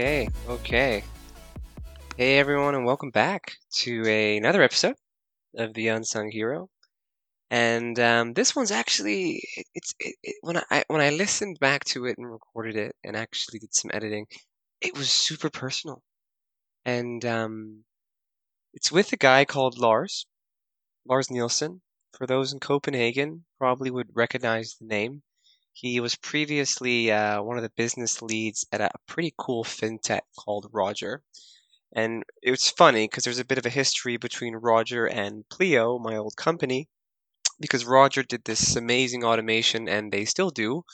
Okay, okay. Hey everyone, and welcome back to a, another episode of the Unsung Hero. And um, this one's actually it's it, it, when I when I listened back to it and recorded it and actually did some editing, it was super personal, and um, it's with a guy called Lars, Lars Nielsen. For those in Copenhagen, probably would recognize the name. He was previously uh, one of the business leads at a pretty cool fintech called Roger. And it was funny because there's a bit of a history between Roger and Pleo, my old company, because Roger did this amazing automation, and they still do,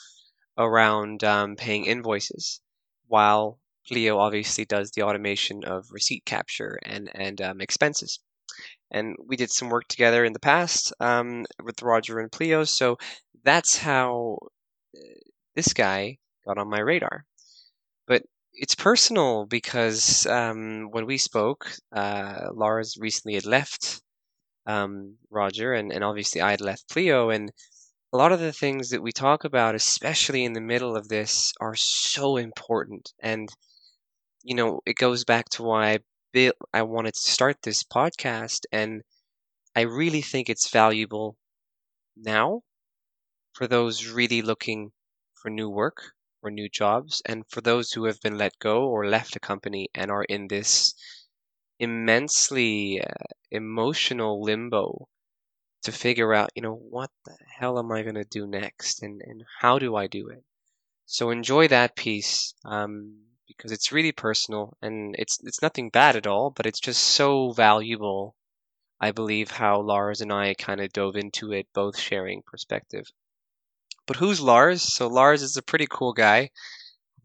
around um, paying invoices, while Pleo obviously does the automation of receipt capture and and um, expenses. And we did some work together in the past um, with Roger and Pleo, so that's how this guy got on my radar. But it's personal because um, when we spoke, uh, Lars recently had left um, Roger, and, and obviously I had left Pleo, and a lot of the things that we talk about, especially in the middle of this, are so important. And you know, it goes back to why I built, I wanted to start this podcast, and I really think it's valuable now for those really looking for new work or new jobs, and for those who have been let go or left a company and are in this immensely uh, emotional limbo to figure out, you know, what the hell am I going to do next and, and how do I do it? So enjoy that piece um, because it's really personal and it's it's nothing bad at all, but it's just so valuable. I believe how Lars and I kind of dove into it, both sharing perspective. But who's Lars? So Lars is a pretty cool guy.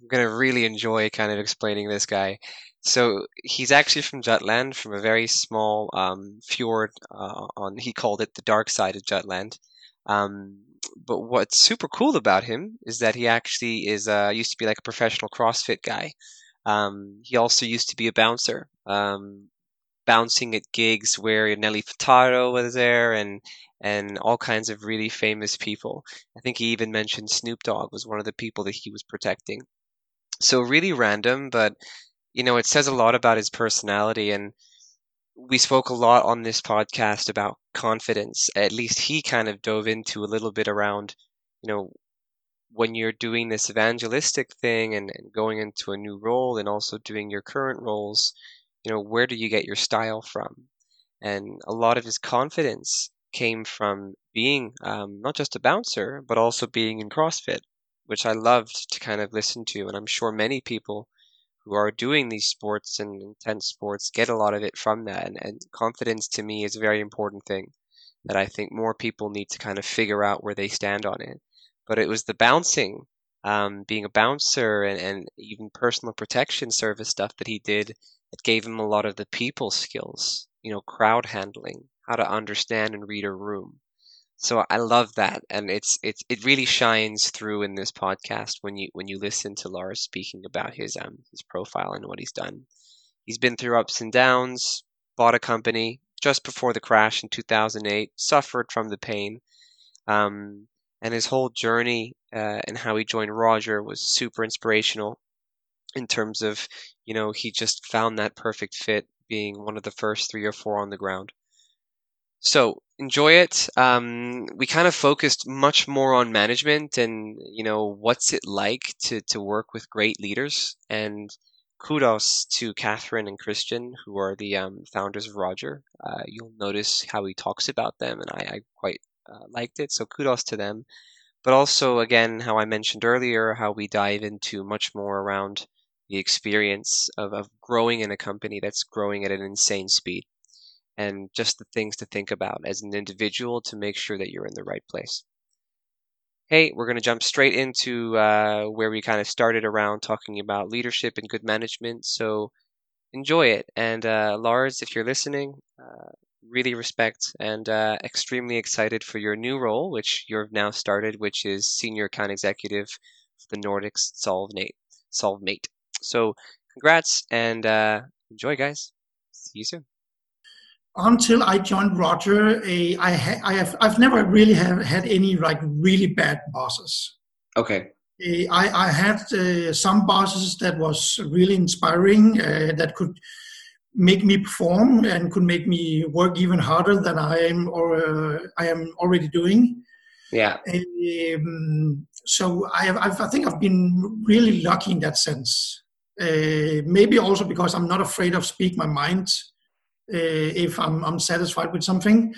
I'm gonna really enjoy kind of explaining this guy. So he's actually from Jutland, from a very small um, fjord uh, on. He called it the dark side of Jutland. Um, but what's super cool about him is that he actually is uh, used to be like a professional CrossFit guy. Um, he also used to be a bouncer, um, bouncing at gigs where Nelly Furtado was there, and and all kinds of really famous people. I think he even mentioned Snoop Dogg was one of the people that he was protecting. So really random, but you know, it says a lot about his personality and we spoke a lot on this podcast about confidence. At least he kind of dove into a little bit around, you know, when you're doing this evangelistic thing and, and going into a new role and also doing your current roles, you know, where do you get your style from? And a lot of his confidence came from being um, not just a bouncer, but also being in CrossFit, which I loved to kind of listen to. And I'm sure many people who are doing these sports and intense sports get a lot of it from that. And, and confidence to me is a very important thing that I think more people need to kind of figure out where they stand on it. But it was the bouncing, um, being a bouncer, and, and even personal protection service stuff that he did that gave him a lot of the people skills, you know, crowd handling, how to understand and read a room. So I love that, and it's it's it really shines through in this podcast when you when you listen to Lars speaking about his um his profile and what he's done. He's been through ups and downs, bought a company just before the crash in 2008, suffered from the pain, um, and his whole journey uh, and how he joined Roger was super inspirational in terms of you know he just found that perfect fit being one of the first three or four on the ground. So enjoy it. Um, we kind of focused much more on management and you know what's it like to to work with great leaders. And kudos to Catherine and Christian, who are the um, founders of Roger. Uh, you'll notice how he talks about them, and I, I quite uh, liked it. So kudos to them. But also, again, how I mentioned earlier, how we dive into much more around the experience of, of growing in a company that's growing at an insane speed and just the things to think about as an individual to make sure that you're in the right place. Hey, we're going to jump straight into uh, where we kind of started around talking about leadership and good management. So enjoy it. And uh, Lars, if you're listening, uh, really respect and uh, extremely excited for your new role, which you've now started, which is senior account executive for the Nordics SolveMate. SolveMate. So congrats and uh, enjoy, guys. See you soon until I joined Roger, a, I, ha- I have I've never really have had any like really bad bosses. Okay. I, I had uh, some bosses that was really inspiring uh, that could make me perform and could make me work even harder than I am or uh, I am already doing. Yeah. Um, so I, have, I've, I think I've been really lucky in that sense. Uh, maybe also because I'm not afraid of speak my mind if I'm, I'm satisfied with something.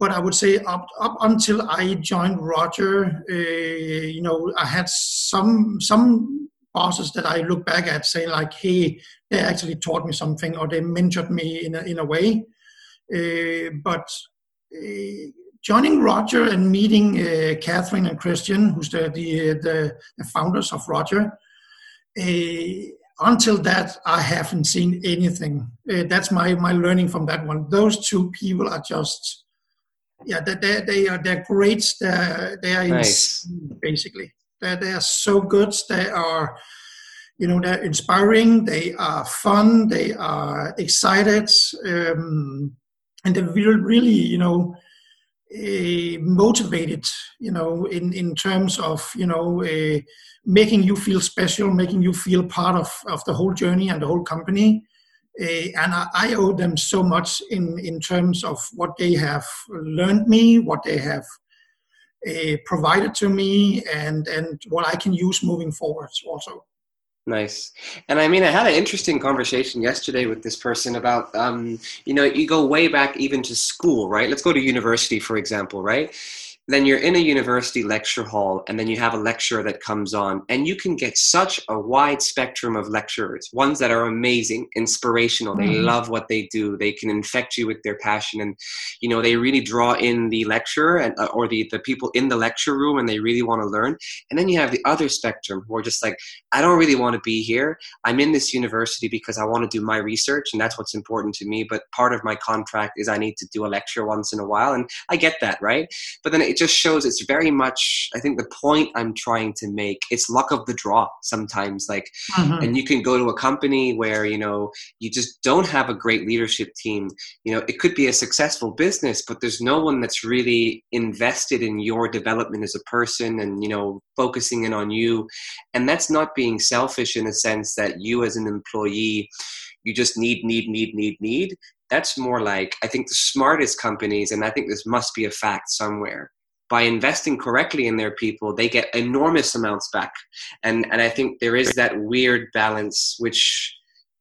But I would say up up until I joined Roger, uh, you know, I had some some bosses that I look back at saying like, hey, they actually taught me something or they mentored me in a, in a way. Uh, but uh, joining Roger and meeting uh, Catherine and Christian, who's the, the, the, the founders of Roger, uh, until that, I haven't seen anything. Uh, that's my, my learning from that one. Those two people are just, yeah, they, they, they are they're great. They're, they are nice. insane, basically. They, they are so good. They are, you know, they're inspiring. They are fun. They are excited. Um, and they're really, you know, uh, motivated, you know, in, in terms of, you know, uh, making you feel special, making you feel part of, of the whole journey and the whole company. Uh, and I, I, owe them so much in, in terms of what they have learned me, what they have provided to me, and, and what I can use moving forward also. Nice. And I mean, I had an interesting conversation yesterday with this person about, um, you know, you go way back even to school, right? Let's go to university, for example, right? Then you're in a university lecture hall and then you have a lecturer that comes on and you can get such a wide spectrum of lecturers ones that are amazing inspirational. They mm-hmm. love what they do. They can infect you with their passion and you know they really draw in the lecturer and uh, or the, the people in the lecture room and they really want to learn. And then you have the other spectrum who are just like i don't really want to be here. I'm in this university because i want to do my research and that's what's important to me but part of my contract is i need to do a lecture once in a while. And i get that right? But then it it just shows it's very much i think the point i'm trying to make. It's luck of the draw sometimes like mm-hmm. and you can go to a company where you know you just don't have a great leadership team. You know it could be a successful business but there's no one that's really invested in your development as a person and you know focusing in on you. And that's not being selfish in a sense that you as an employee you just need need need need need. That's more like i think the smartest companies and i think this must be a fact somewhere by investing correctly in their people, they get enormous amounts back. And and I think there is that weird balance, which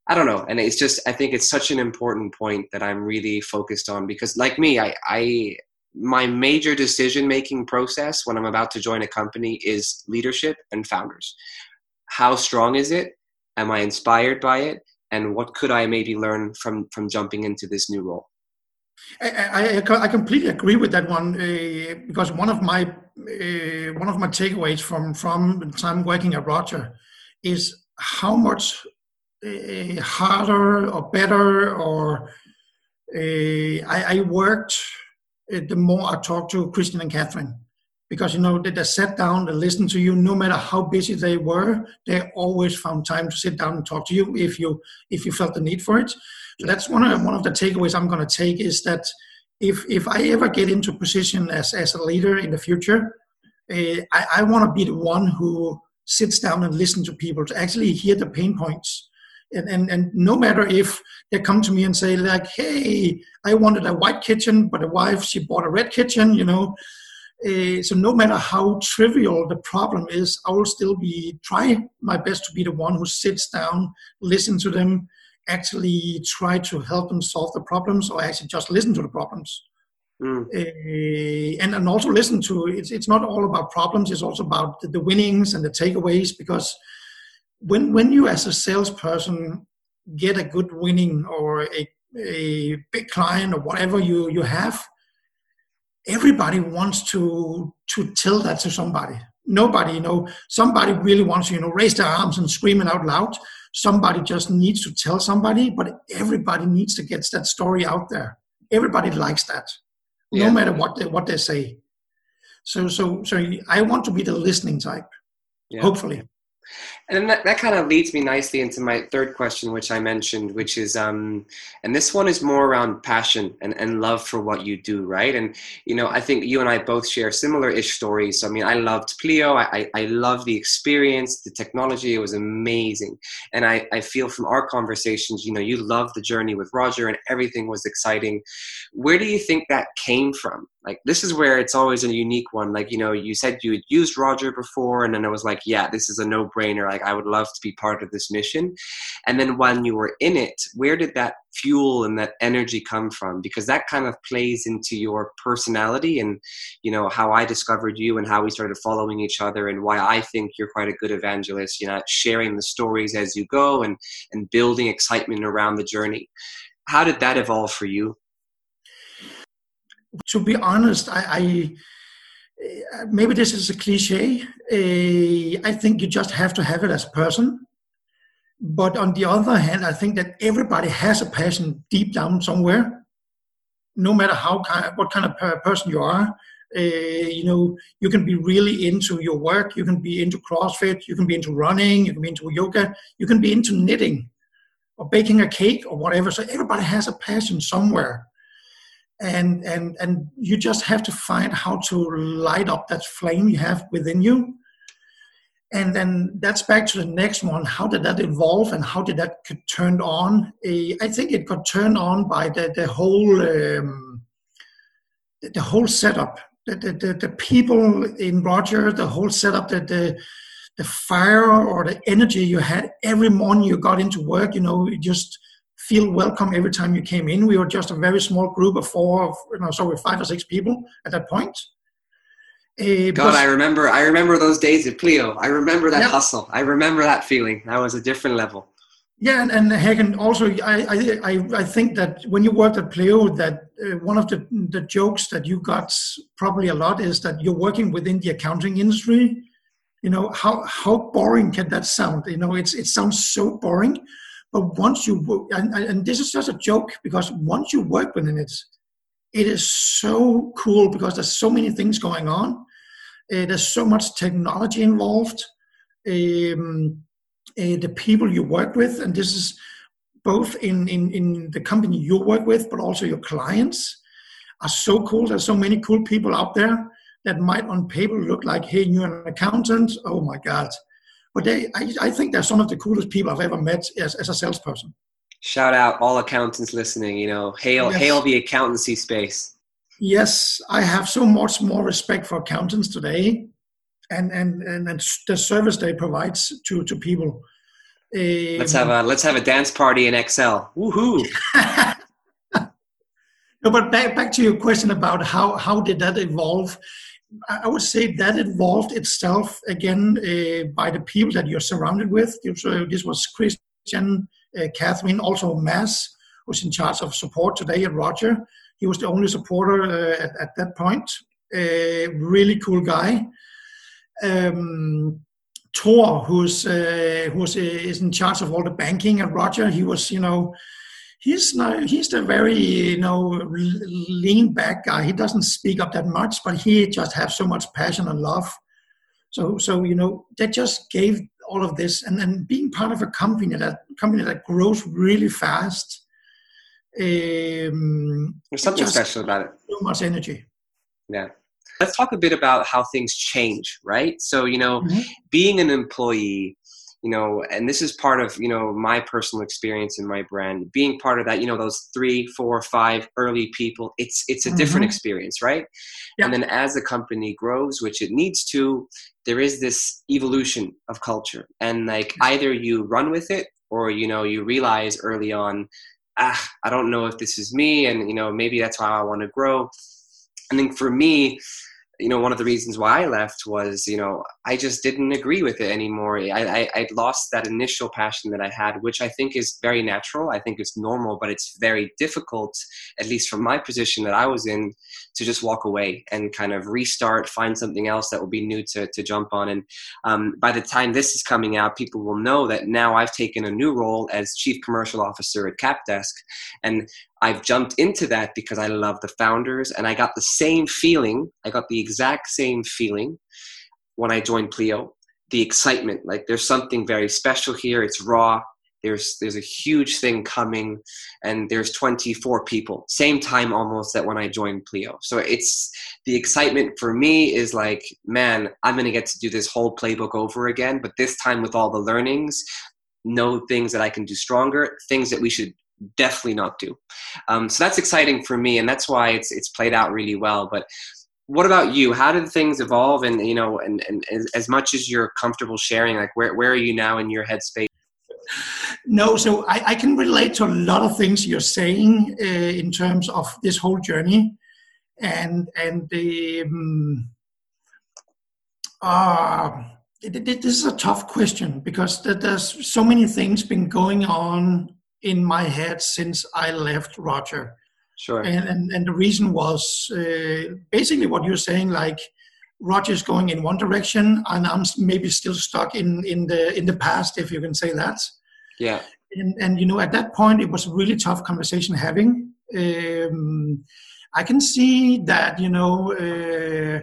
I don't know. And it's just I think it's such an important point that I'm really focused on because like me, I, I my major decision making process when I'm about to join a company is leadership and founders. How strong is it? Am I inspired by it? And what could I maybe learn from from jumping into this new role? I, I, I, completely agree with that one uh, because one of my uh, one of my takeaways from from time working at Roger is how much uh, harder or better or I, I, worked the more I talked to Christian and Catherine. Because you know they, they sat down they listened to you no matter how busy they were they always found time to sit down and talk to you if you if you felt the need for it so that's one of one of the takeaways I'm going to take is that if if I ever get into position as as a leader in the future, uh, I, I want to be the one who sits down and listen to people to actually hear the pain points. And, and, and no matter if they come to me and say like, hey, I wanted a white kitchen, but the wife she bought a red kitchen, you know. Uh, so no matter how trivial the problem is, I will still be try my best to be the one who sits down, listen to them, actually try to help them solve the problems or actually just listen to the problems. Mm. Uh, and, and also listen to it's, it's not all about problems it's also about the, the, winnings and the takeaways because when when you as a salesperson get a good winning or a, a big client or whatever you you have everybody wants to to tell that to somebody nobody you know somebody really wants to you know raise their arms and screaming out loud somebody just needs to tell somebody, but everybody needs to get that story out there. Everybody likes that, yeah. no matter what they, what they say. So, so, so I want to be the listening type. Yeah. Hopefully. And that, that kind of leads me nicely into my third question, which I mentioned, which is, um, and this one is more around passion and, and love for what you do, right? And, you know, I think you and I both share similar ish stories. So, I mean, I loved Pleo. I, I, I love the experience, the technology. It was amazing. And I, I feel from our conversations, you know, you love the journey with Roger and everything was exciting. Where do you think that came from? Like, this is where it's always a unique one. Like, you know, you said you had used Roger before, and then I was like, yeah, this is a no brainer. Like, I would love to be part of this mission. And then when you were in it, where did that fuel and that energy come from? Because that kind of plays into your personality and, you know, how I discovered you and how we started following each other and why I think you're quite a good evangelist, you know, sharing the stories as you go and, and building excitement around the journey. How did that evolve for you? To be honest, I, I maybe this is a cliche. Uh, I think you just have to have it as a person. But on the other hand, I think that everybody has a passion deep down somewhere, no matter how kind, what kind of person you are. Uh, you know, you can be really into your work. You can be into CrossFit. You can be into running. You can be into yoga. You can be into knitting, or baking a cake, or whatever. So everybody has a passion somewhere and and and you just have to find how to light up that flame you have within you. And then that's back to the next one. How did that evolve and how did that get turned on? I think it got turned on by the, the whole um, the whole setup. The, the, the, people in roger the whole setup the, the the fire or the energy you had every morning you got into work you know just feel welcome every time you came in. We were just a very small group of four, you know, so we're five or six people at that point. Uh, God, I remember, I remember those days at Pleo. I remember that yeah. hustle. I remember that feeling. That was a different level. Yeah, and, and Hagen, also, I, I, I think that when you worked at Pleo, that uh, one of the, the jokes that you got probably a lot is that you're working within the accounting industry. You know, how, how boring can that sound? You know, it's, it sounds so boring but once you work, and, and this is just a joke because once you work within it, it is so cool because there's so many things going on. Uh, there's so much technology involved. Um, uh, the people you work with, and this is both in, in, in the company you work with, but also your clients, are so cool. There's so many cool people out there that might on paper look like, hey, you're an accountant. Oh my God. But they, I, I think they're some of the coolest people I've ever met as, as a salesperson. Shout out all accountants listening. You know, hail yes. hail the accountancy space. Yes, I have so much more respect for accountants today, and and and, and the service they provide to to people. Um, let's have a let's have a dance party in Excel. Woohoo! no, but back back to your question about how how did that evolve? I would say that evolved itself again uh, by the people that you're surrounded with. So this was Christian, uh, Catherine, also Mass, who's in charge of support today at Roger. He was the only supporter uh, at, at, that point. A really cool guy. Um, Tor, who's uh, who's uh, is in charge of all the banking at Roger. He was, you know, he's not he's the very you know lean back guy. He doesn't speak up that much but he just has so much passion and love. So so you know that just gave all of this. And then being part of a company that company that grows really fast um, there's something special about it. so much energy. Yeah. Let's talk a bit about how things change right? So you know mm-hmm. being an employee you know and this is part of you know my personal experience in my brand being part of that you know those three four five early people it's it's a mm-hmm. different experience right yeah. and then as the company grows which it needs to there is this evolution of culture and like either you run with it or you know you realize early on ah i don't know if this is me and you know maybe that's how i want to grow i think for me you know, one of the reasons why I left was, you know, I just didn't agree with it anymore. I, I, I lost that initial passion that I had, which I think is very natural. I think it's normal, but it's very difficult, at least from my position that I was in, to just walk away and kind of restart, find something else that will be new to, to jump on. And um, by the time this is coming out, people will know that now I've taken a new role as Chief Commercial Officer at CapDesk. And I've jumped into that because I love the founders and I got the same feeling. I got the exact same feeling when I joined Pleo. the excitement. Like there's something very special here. It's raw. There's there's a huge thing coming, and there's 24 people. Same time almost that when I joined Pleo. So it's the excitement for me is like, man, I'm gonna get to do this whole playbook over again, but this time with all the learnings, know things that I can do stronger, things that we should definitely not do. Um, so that's exciting for me, and that's why it's it's played out really well. But what about you? How did things evolve? And you know, and, and, and as much as you're comfortable sharing, like where where are you now in your headspace? No, so I, I can relate to a lot of things you're saying uh, in terms of this whole journey, and and um, uh, this is a tough question because there's so many things been going on in my head since I left Roger. Sure. And and, and the reason was uh, basically what you're saying, like Roger's going in one direction, and I'm maybe still stuck in in the in the past, if you can say that. Yeah. And and you know, at that point, it was a really tough conversation having. Um, I can see that you know. Uh,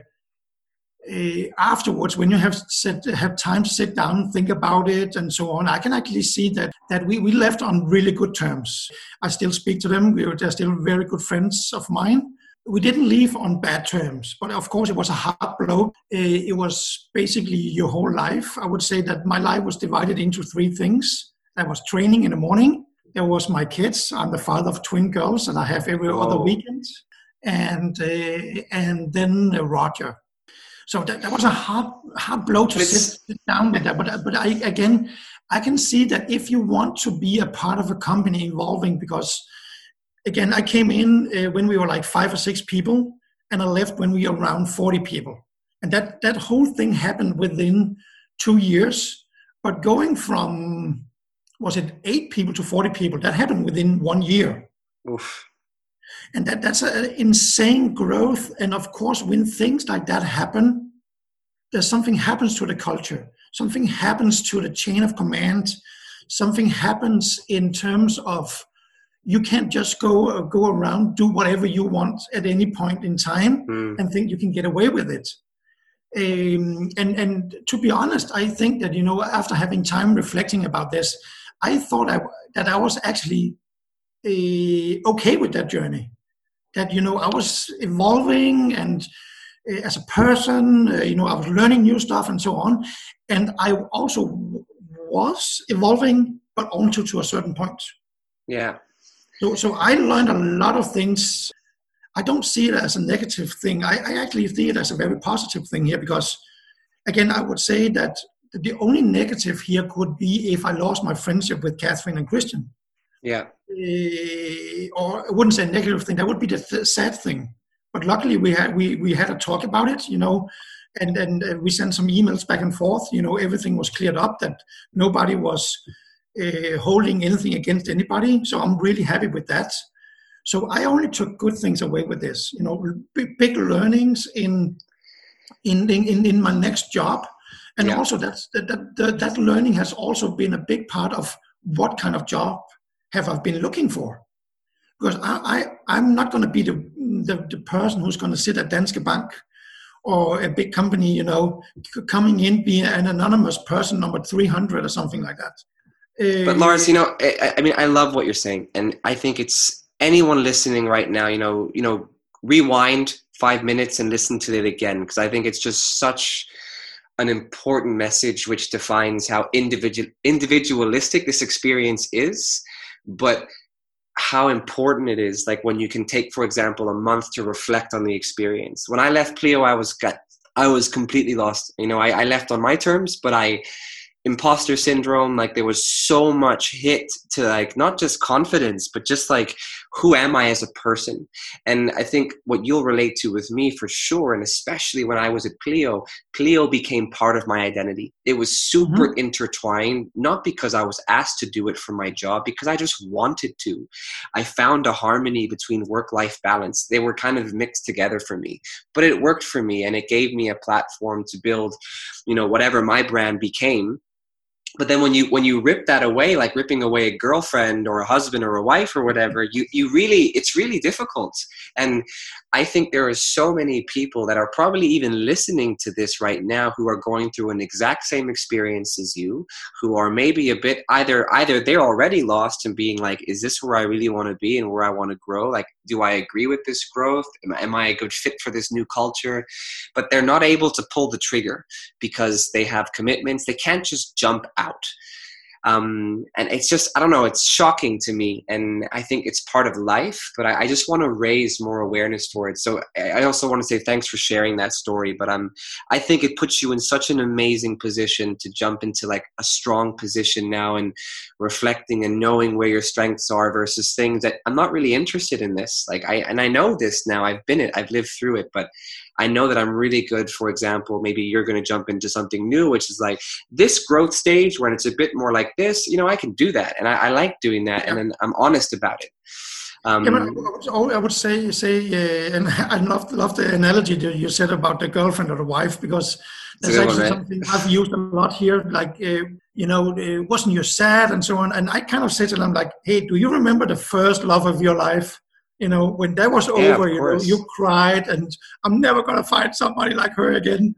uh, afterwards, when you have set, have time to sit down, and think about it, and so on, I can actually see that that we, we left on really good terms. I still speak to them; we they're still very good friends of mine. We didn't leave on bad terms, but of course, it was a hard blow. Uh, it was basically your whole life. I would say that my life was divided into three things. there was training in the morning. There was my kids. I'm the father of twin girls, and I have every Whoa. other weekend. And uh, and then uh, Roger so that, that was a hard hard blow to sit, sit, down with that. But but I again I can see that if you want to be a part of a company evolving, because again I came in uh, when we were like five or six people, and I left when we were around forty people, and that that whole thing happened within two years. But going from was it eight people to forty people, that happened within one year. Oof and that that's an insane growth. And of course when things like that happen there's something happens to the culture. Something happens to the chain of command. Something happens in terms of you can't just go uh, go around do whatever you want at any point in time mm. and think you can get away with it. Um, and and to be honest i think that you know after having time reflecting about this i thought I, that i was actually uh, okay with that journey that you know I was evolving and uh, as a person, uh, you know, I was learning new stuff and so on, and I also was evolving, but only to a certain point. Yeah. So, so I learned a lot of things. I don't see it as a negative thing. I, I actually see it as a very positive thing here because, again, I would say that the only negative here could be if I lost my friendship with Catherine and Christian. Yeah. Uh, or I wouldn't say a negative thing. That would be the th- sad thing. But luckily, we had we we had a talk about it. You know, and and uh, we sent some emails back and forth. You know, everything was cleared up. That nobody was uh, holding anything against anybody. So I'm really happy with that. So I only took good things away with this. You know, big, big learnings in in in in my next job, and yeah. also that's that, that that learning has also been a big part of what kind of job have I been looking for? Because I, I, am not going to be the, the, the, person who's going to sit at Danske Bank or a big company, you know, coming in, being an anonymous person, number 300 or something like that. Uh, but Lars, you know, I, I mean, I love what you're saying. And I think it's anyone listening right now, you know, you know, rewind five minutes and listen to it again because I think it's just such an important message which defines how individual individualistic this experience is but how important it is like when you can take for example a month to reflect on the experience. When i left pleo i was got i was completely lost. You know I, I left on my terms but i imposter syndrome like there was so much hit to like not just confidence but just like who am i as a person? And i think what you'll relate to with me for sure and especially when i was at pleo pleo became part of my identity. It was super mm-hmm. intertwined not because i was asked to do it for my job because i just wanted to. I found a harmony between work life balance. They were kind of mixed together for me but it worked for me and it gave me a platform to build you know whatever my brand became but then when you when you rip that away like ripping away a girlfriend or a husband or a wife or whatever mm-hmm. you you really it's really difficult. And i think there are so many people that are probably even listening to this right now who are going through an exact same experience as you who are maybe a bit either either they're already lost and being like is this where i really want to be and where i want to grow? Like do i agree with this growth? Am, am i a good fit for this new culture? But they're not able to pull the trigger because they have commitments. They can't just jump out. Um, and it's just i don't know it's shocking to me and i think it's part of life but i, I just want to raise more awareness for it. So i also want to say thanks for sharing that story but um, i think it puts you in such an amazing position to jump into like a strong position now and reflecting and knowing where your strengths are versus things that i'm not really interested in this. Like i and i know this now i've been it i've lived through it but I know that I'm really good, for example, maybe you're going to jump into something new, which is like this growth stage when it's a bit more like this, you know, I can do that. And I, I like doing that. Yeah. And I'm honest about it. Um, yeah, I, would, say, say, uh, and I love, love the analogy that you said about the girlfriend or the wife because that's actually one, something I've used a lot here. Like, uh, you know, uh, wasn't you sad and so on? And I kind of say to them, like, hey, do you remember the first love of your life? You know when that was yeah, over you know you cried and i'm never going to find somebody like her again.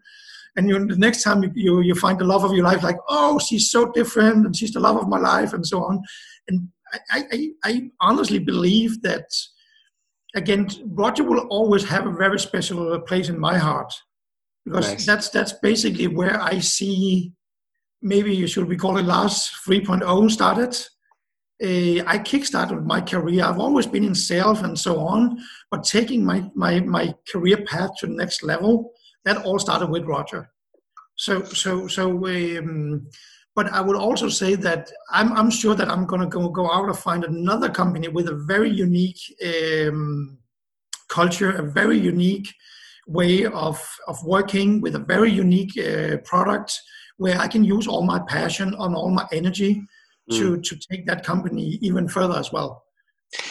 And you the next time you, you, you find the love of your life like oh she's so different and she's the love of my life and so on. And i i, I honestly believe that again roger will always have a very special place in my heart. Because nice. that's that's basically where i see maybe you should we call it Lars 3.0 started uh, I kickstarted my career. I've always been in sales and so on, but taking my, my, my career path to the next level, that all started with Roger. So, so, so, um, but I would also say that I'm, I'm sure that I'm going to go, go out and find another company with a very unique um, culture, a very unique way of, of working with a very unique uh, product where I can use all my passion and all my energy mm. to take that company even further as well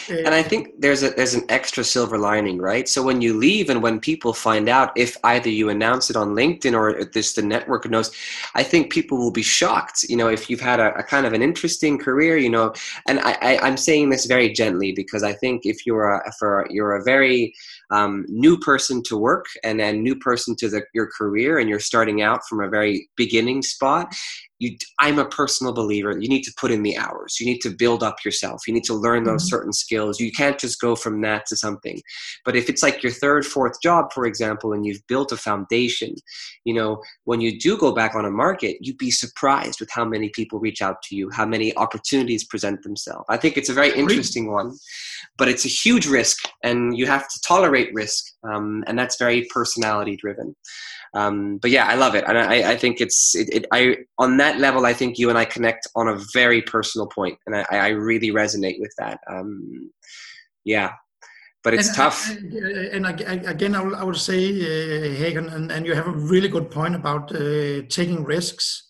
and I think there's a there's an extra silver lining, right? So when you leave and when people find out, if either you announce it on LinkedIn or this the network knows, I think people will be shocked. You know, if you've had a, a kind of an interesting career, you know, and I, I am saying this very gently because I think if you're a for you're a very um, new person to work and a new person to the, your career, and you're starting out from a very beginning spot, you i'm a personal believer. You need to put in the hours. You need to build up yourself. You need to learn those mm-hmm. certain skills. You can't just go from that to something. But if it's like your third fourth job for example and you've built a foundation you know when you do go back on a market you'd be surprised with how many people reach out to you how many opportunities present themselves. I think it's a very interesting one but it's a huge risk and you have to tolerate risk um, and that's very personality driven um, but yeah, I love it, and I, I think it's it, it, I on that level. I think you and I connect on a very personal point, and I, I really resonate with that. Um, yeah, but it's and, tough. And, and again, I will, I will say, uh, Hagen, and, and you have a really good point about uh, taking risks.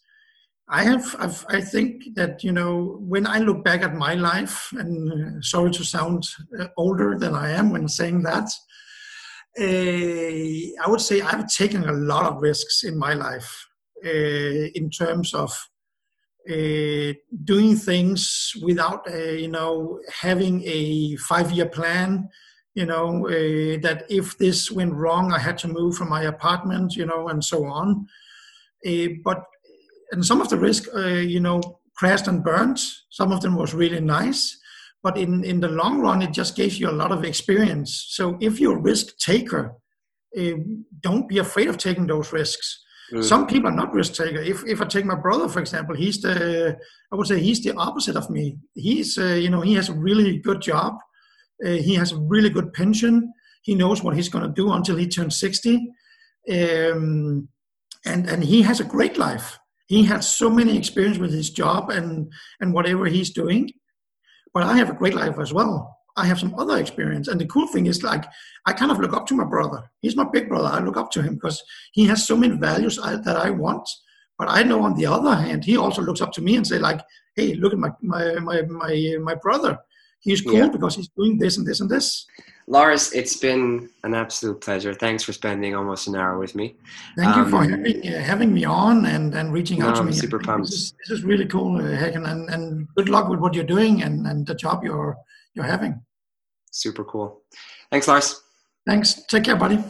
I have, I've, i think that you know, when I look back at my life, and uh, sorry to sound uh, older than I am when saying that, uh, I would say I've taken a lot of risks in my life uh, in terms of uh, doing things without, uh, you know, having a five-year plan. You know uh, that if this went wrong, I had to move from my apartment. You know, and so on. Uh, but and some of the risk, you know, crashed and burned. Some of them was really nice but in, in the long run, it just gives you a lot of experience. So if you're a risk taker, uh, don't be afraid of taking those risks. Mm. Some people are not risk taker. If, if I take my brother, for example, he's the, I would say he's the opposite of me. He's, uh, you know, he has a really good job. Uh, he has a really good pension. He knows what he's going to do until he turns 60. Um, and, and he has a great life. He has so many experience with his job and, and whatever he's doing but I have a great life as well. I have some other experience. And the cool thing is like, I kind of look up to my brother. He's my big brother. I look up to him because he has so many values I, that I want. But I know on the other hand, he also looks up to me and say like, hey, look at my, my, my, my, my brother. He's cool yeah. because he's doing this and this and this. Lars, it's been an absolute pleasure. Thanks for spending almost an hour with me. Thank um, you for um, having, uh, having me on and, and reaching no, out to I'm me. super pumped. This is, this is really cool, uh, Hagen, and, and good luck with what you're doing and, and the job you're you're having. Super cool. Thanks, Lars. Thanks. Take care, buddy.